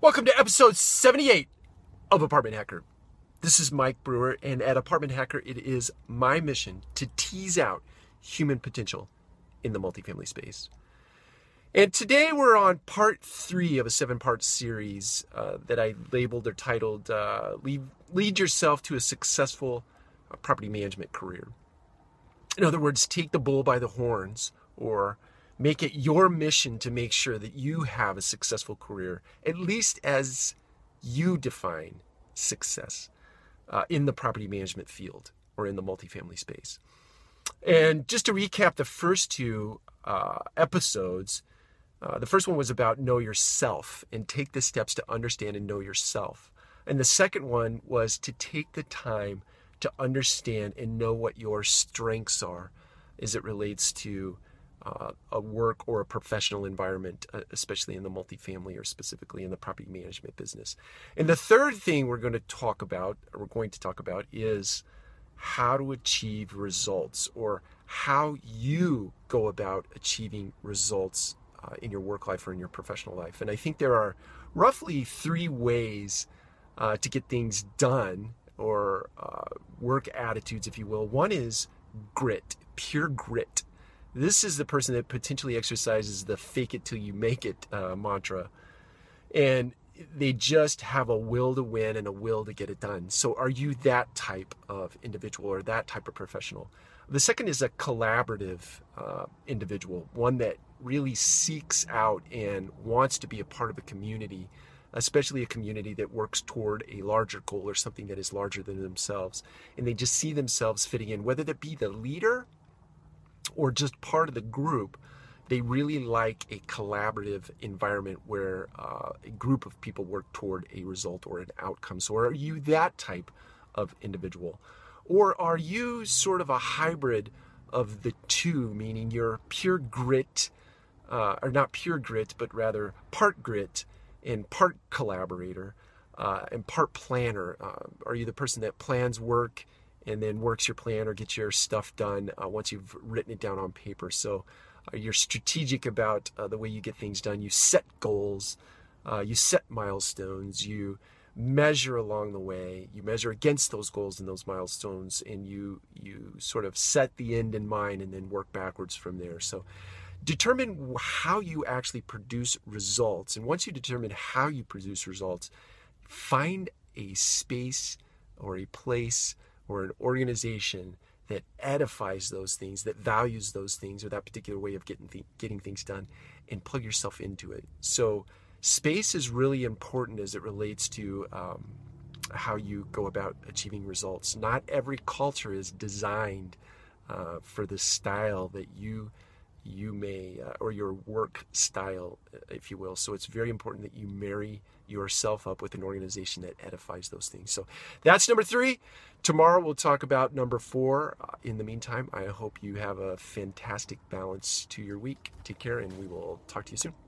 Welcome to episode 78 of Apartment Hacker. This is Mike Brewer, and at Apartment Hacker, it is my mission to tease out human potential in the multifamily space. And today we're on part three of a seven part series uh, that I labeled or titled uh, lead, lead Yourself to a Successful uh, Property Management Career. In other words, take the bull by the horns or Make it your mission to make sure that you have a successful career, at least as you define success uh, in the property management field or in the multifamily space. And just to recap the first two uh, episodes, uh, the first one was about know yourself and take the steps to understand and know yourself. And the second one was to take the time to understand and know what your strengths are as it relates to uh, a work or a professional environment, uh, especially in the multifamily or specifically in the property management business. And the third thing we're going to talk about, we're going to talk about, is how to achieve results or how you go about achieving results uh, in your work life or in your professional life. And I think there are roughly three ways uh, to get things done or uh, work attitudes, if you will. One is grit, pure grit. This is the person that potentially exercises the fake it till you make it uh, mantra. And they just have a will to win and a will to get it done. So, are you that type of individual or that type of professional? The second is a collaborative uh, individual, one that really seeks out and wants to be a part of a community, especially a community that works toward a larger goal or something that is larger than themselves. And they just see themselves fitting in, whether that be the leader or just part of the group, they really like a collaborative environment where uh, a group of people work toward a result or an outcome. So, are you that type of individual? Or are you sort of a hybrid of the two, meaning you're pure grit, uh, or not pure grit, but rather part grit and part collaborator uh, and part planner? Uh, are you the person that plans work and then works your plan or gets your stuff done uh, once you've written it down on paper. So uh, you're strategic about uh, the way you get things done. You set goals, uh, you set milestones, you measure along the way, you measure against those goals and those milestones, and you you sort of set the end in mind and then work backwards from there. So determine how you actually produce results, and once you determine how you produce results, find a space or a place or an organization that edifies those things, that values those things, or that particular way of getting th- getting things done, and plug yourself into it. So, space is really important as it relates to um, how you go about achieving results. Not every culture is designed uh, for the style that you you may, uh, or your work style, if you will. So it's very important that you marry yourself up with an organization that edifies those things. So that's number three. Tomorrow we'll talk about number four. Uh, in the meantime, I hope you have a fantastic balance to your week. Take care, and we will talk to you soon.